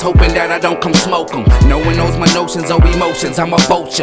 Hoping that I don't come smoke 'em. No one knows my notions or emotions. I'm a vulture.